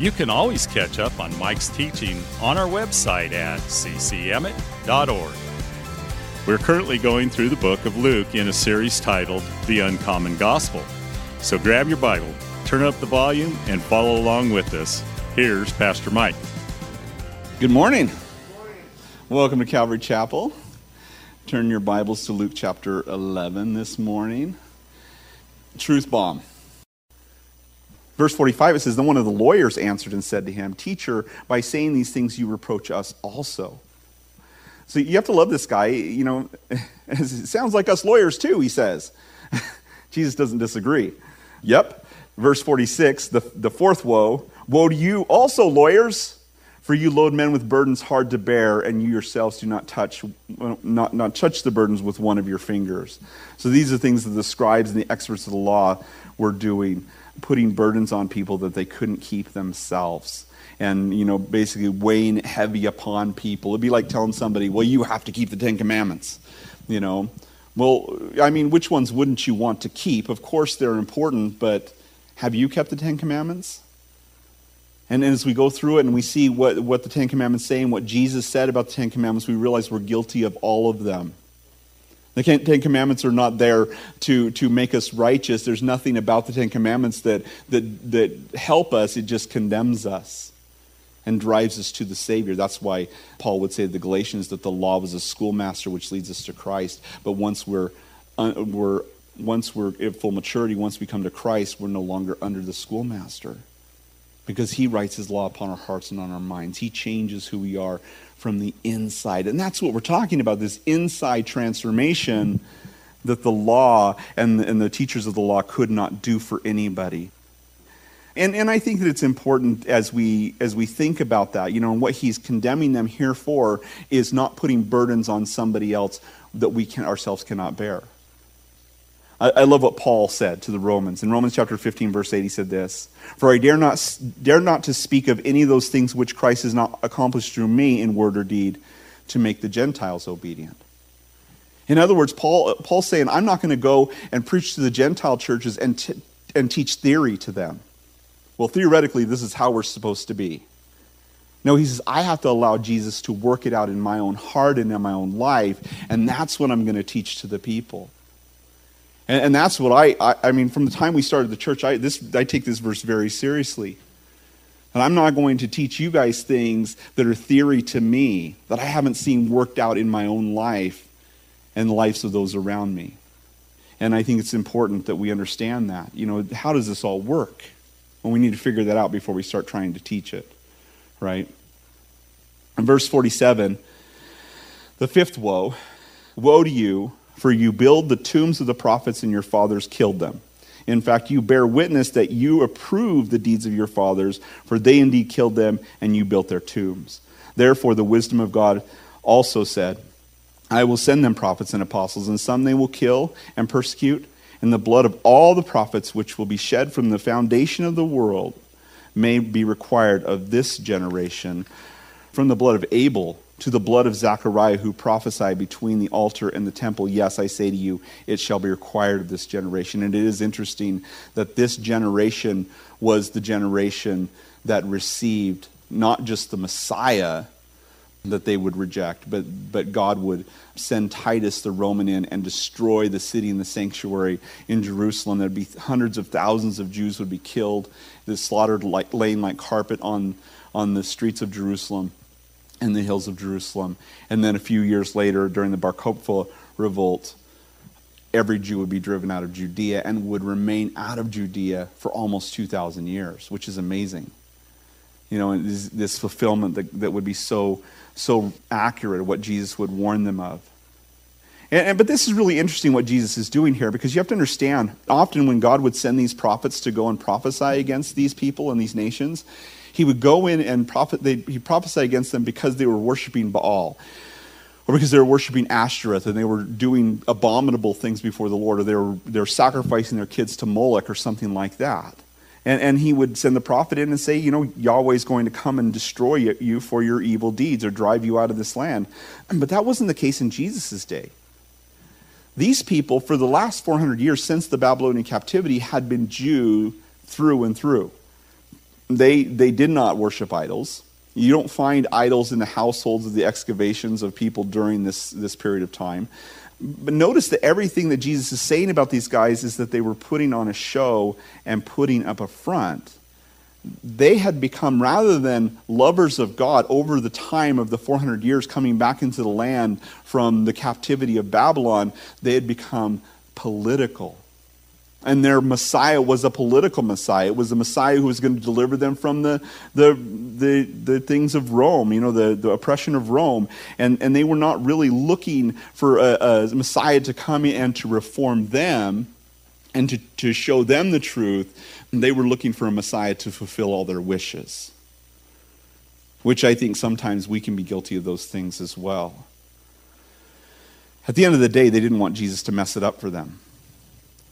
you can always catch up on Mike's teaching on our website at ccemmett.org. We're currently going through the book of Luke in a series titled The Uncommon Gospel. So grab your Bible, turn up the volume, and follow along with us. Here's Pastor Mike. Good morning. Welcome to Calvary Chapel. Turn your Bibles to Luke chapter 11 this morning. Truth bomb. Verse 45, it says, Then one of the lawyers answered and said to him, Teacher, by saying these things you reproach us also. So you have to love this guy. You know, it sounds like us lawyers too, he says. Jesus doesn't disagree. Yep. Verse 46, the, the fourth woe Woe to you also, lawyers! For you load men with burdens hard to bear, and you yourselves do not touch, not, not touch the burdens with one of your fingers. So these are things that the scribes and the experts of the law were doing putting burdens on people that they couldn't keep themselves. And you know basically weighing heavy upon people. It'd be like telling somebody well you have to keep the 10 commandments you know? Well i mean which ones wouldn't you want to keep? Of course they're important but have you kept the 10 commandments? And as we go through it and we see what, what the Ten Commandments say and what Jesus said about the Ten Commandments, we realize we're guilty of all of them. The Ten Commandments are not there to, to make us righteous. There's nothing about the Ten Commandments that, that, that help us. It just condemns us and drives us to the Savior. That's why Paul would say to the Galatians that the law was a schoolmaster which leads us to Christ. But once we're, we're, once we're at full maturity, once we come to Christ, we're no longer under the schoolmaster because he writes his law upon our hearts and on our minds. He changes who we are from the inside. And that's what we're talking about this inside transformation that the law and and the teachers of the law could not do for anybody. And, and I think that it's important as we, as we think about that, you know, and what he's condemning them here for is not putting burdens on somebody else that we can, ourselves cannot bear. I, love what Paul said to the Romans. In Romans chapter 15, verse 8, he said this For I dare not, dare not to speak of any of those things which Christ has not accomplished through me in word or deed to make the Gentiles obedient. In other words, Paul, Paul's saying, I'm not going to go and preach to the Gentile churches and, t- and teach theory to them. Well, theoretically, this is how we're supposed to be. No, he says, I have to allow Jesus to work it out in my own heart and in my own life, and that's what I'm going to teach to the people. And, and that's what I, I, I, mean, from the time we started the church, I, this, I take this verse very seriously. And I'm not going to teach you guys things that are theory to me that I haven't seen worked out in my own life and the lives of those around me. And I think it's important that we understand that. You know, how does this all work? Well, we need to figure that out before we start trying to teach it, right? In verse 47, the fifth woe Woe to you, for you build the tombs of the prophets, and your fathers killed them. In fact, you bear witness that you approve the deeds of your fathers, for they indeed killed them, and you built their tombs. Therefore, the wisdom of God also said, I will send them prophets and apostles, and some they will kill and persecute, and the blood of all the prophets which will be shed from the foundation of the world may be required of this generation. From the blood of Abel to the blood of Zechariah who prophesied between the altar and the temple, yes, I say to you, it shall be required of this generation. And it is interesting that this generation was the generation that received not just the Messiah that they would reject, but, but God would send Titus the Roman in and destroy the city and the sanctuary in Jerusalem. There'd be hundreds of thousands of Jews would be killed, slaughtered like laying like carpet on, on the streets of Jerusalem in the hills of Jerusalem. And then a few years later, during the Bar Kokhba revolt, every Jew would be driven out of Judea and would remain out of Judea for almost 2,000 years, which is amazing. You know, this, this fulfillment that, that would be so, so accurate of what Jesus would warn them of. And, and, but this is really interesting what Jesus is doing here because you have to understand often when God would send these prophets to go and prophesy against these people and these nations, he would go in and prophet, they, he prophesied against them because they were worshiping Baal or because they were worshiping Ashtoreth and they were doing abominable things before the Lord or they were, they were sacrificing their kids to Moloch or something like that. And, and he would send the prophet in and say, You know, Yahweh's going to come and destroy you for your evil deeds or drive you out of this land. But that wasn't the case in Jesus' day. These people, for the last 400 years since the Babylonian captivity, had been Jew through and through. They, they did not worship idols. You don't find idols in the households of the excavations of people during this, this period of time. But notice that everything that Jesus is saying about these guys is that they were putting on a show and putting up a front they had become, rather than lovers of God over the time of the 400 years coming back into the land from the captivity of Babylon, they had become political. And their Messiah was a political Messiah. It was a Messiah who was going to deliver them from the, the, the, the things of Rome, you know, the, the oppression of Rome. And, and they were not really looking for a, a Messiah to come in and to reform them and to, to show them the truth they were looking for a Messiah to fulfill all their wishes, which I think sometimes we can be guilty of those things as well. At the end of the day, they didn't want Jesus to mess it up for them.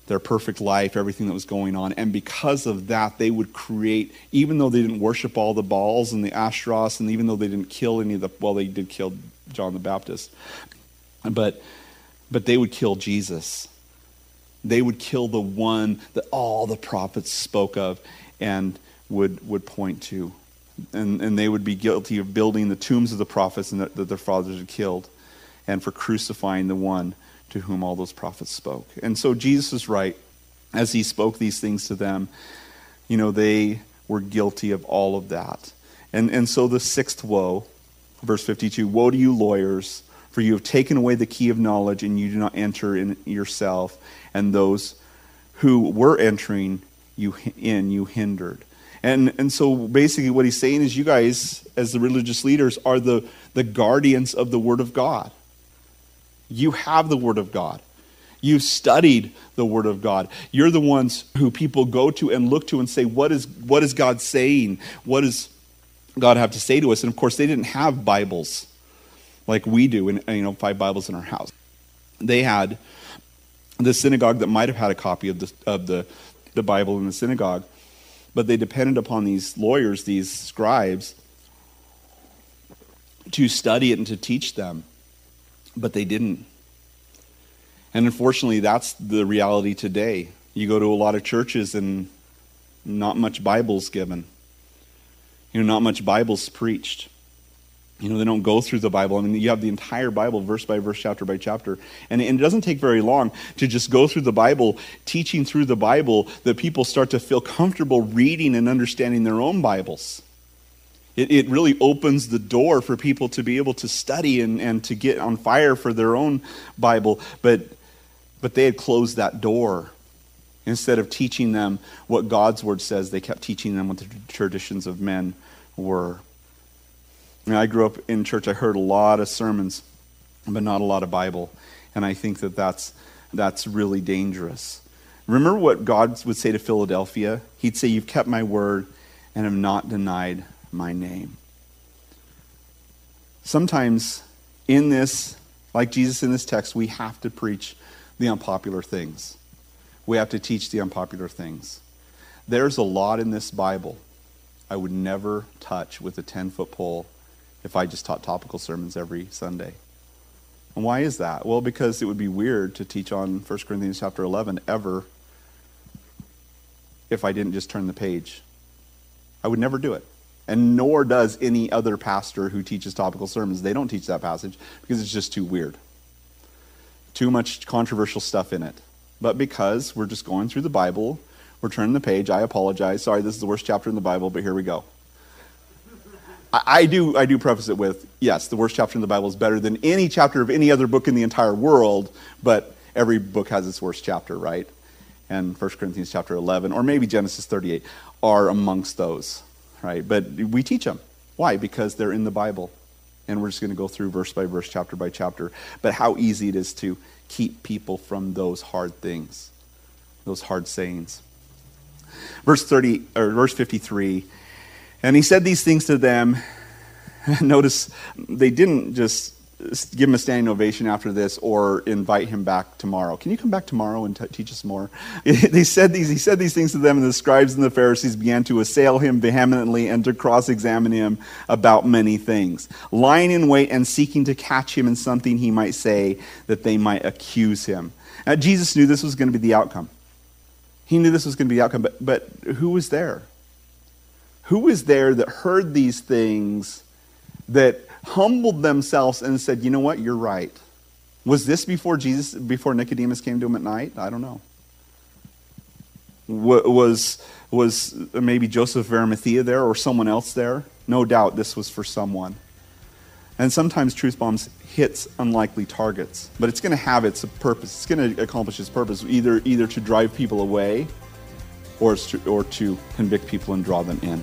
Their perfect life, everything that was going on. And because of that, they would create, even though they didn't worship all the Baals and the Ashtaroths, and even though they didn't kill any of the, well, they did kill John the Baptist, but, but they would kill Jesus they would kill the one that all the prophets spoke of and would, would point to. And, and they would be guilty of building the tombs of the prophets that, that their fathers had killed and for crucifying the one to whom all those prophets spoke. And so Jesus is right as he spoke these things to them. You know, they were guilty of all of that. And, and so the sixth woe, verse 52 Woe to you, lawyers, for you have taken away the key of knowledge, and you do not enter in yourself and those who were entering you in you hindered. And, and so basically, what he's saying is, you guys, as the religious leaders, are the, the guardians of the Word of God. You have the Word of God. You've studied the Word of God. You're the ones who people go to and look to and say, What is, what is God saying? What does God have to say to us? And of course, they didn't have Bibles like we do, and you know, five Bibles in our house. They had the synagogue that might have had a copy of the, of the, the Bible in the synagogue, but they depended upon these lawyers, these scribes, to study it and to teach them, but they didn't. And unfortunately, that's the reality today. You go to a lot of churches and not much Bible's given. You know, not much Bible's preached. You know, they don't go through the Bible. I mean, you have the entire Bible, verse by verse, chapter by chapter. And, it doesn't take very long to just go through the Bible, teaching through the Bible, that people start to feel comfortable reading and understanding their own Bibles. It, it really opens the door for people to be able to study and, and to get on fire for their own Bible. But, but they had closed that door. Instead of teaching them what God's word says, they kept teaching them what the traditions of men were. I grew up in church. I heard a lot of sermons, but not a lot of Bible. And I think that that's, that's really dangerous. Remember what God would say to Philadelphia? He'd say, You've kept my word and have not denied my name. Sometimes in this, like Jesus in this text, we have to preach the unpopular things. We have to teach the unpopular things. There's a lot in this Bible I would never touch with a 10 foot pole if I just taught topical sermons every Sunday. And why is that? Well, because it would be weird to teach on 1 Corinthians chapter 11 ever if I didn't just turn the page. I would never do it. And nor does any other pastor who teaches topical sermons. They don't teach that passage because it's just too weird. Too much controversial stuff in it. But because we're just going through the Bible, we're turning the page. I apologize. Sorry, this is the worst chapter in the Bible, but here we go. I, do, I do preface it with yes, the worst chapter in the Bible is better than any chapter of any other book in the entire world, but every book has its worst chapter, right? And 1 Corinthians chapter 11, or maybe Genesis 38, are amongst those, right? But we teach them. Why? Because they're in the Bible. And we're just going to go through verse by verse, chapter by chapter. But how easy it is to keep people from those hard things, those hard sayings. Verse 30 or verse 53, and he said these things to them. Notice they didn't just give him a standing ovation after this or invite him back tomorrow. Can you come back tomorrow and t- teach us more? they said these, he said these things to them, and the scribes and the Pharisees began to assail him vehemently and to cross examine him about many things, lying in wait and seeking to catch him in something he might say that they might accuse him. Now, Jesus knew this was going to be the outcome. He knew this was going to be the outcome, but, but who was there? Who was there that heard these things that humbled themselves and said, you know what, you're right. Was this before Jesus, before Nicodemus came to him at night? I don't know. Was, was maybe Joseph of Arimathea there or someone else there? No doubt this was for someone. And sometimes truth bombs hits unlikely targets, but it's going to have its purpose. It's going to accomplish its purpose, either, either to drive people away or to, or to convict people and draw them in.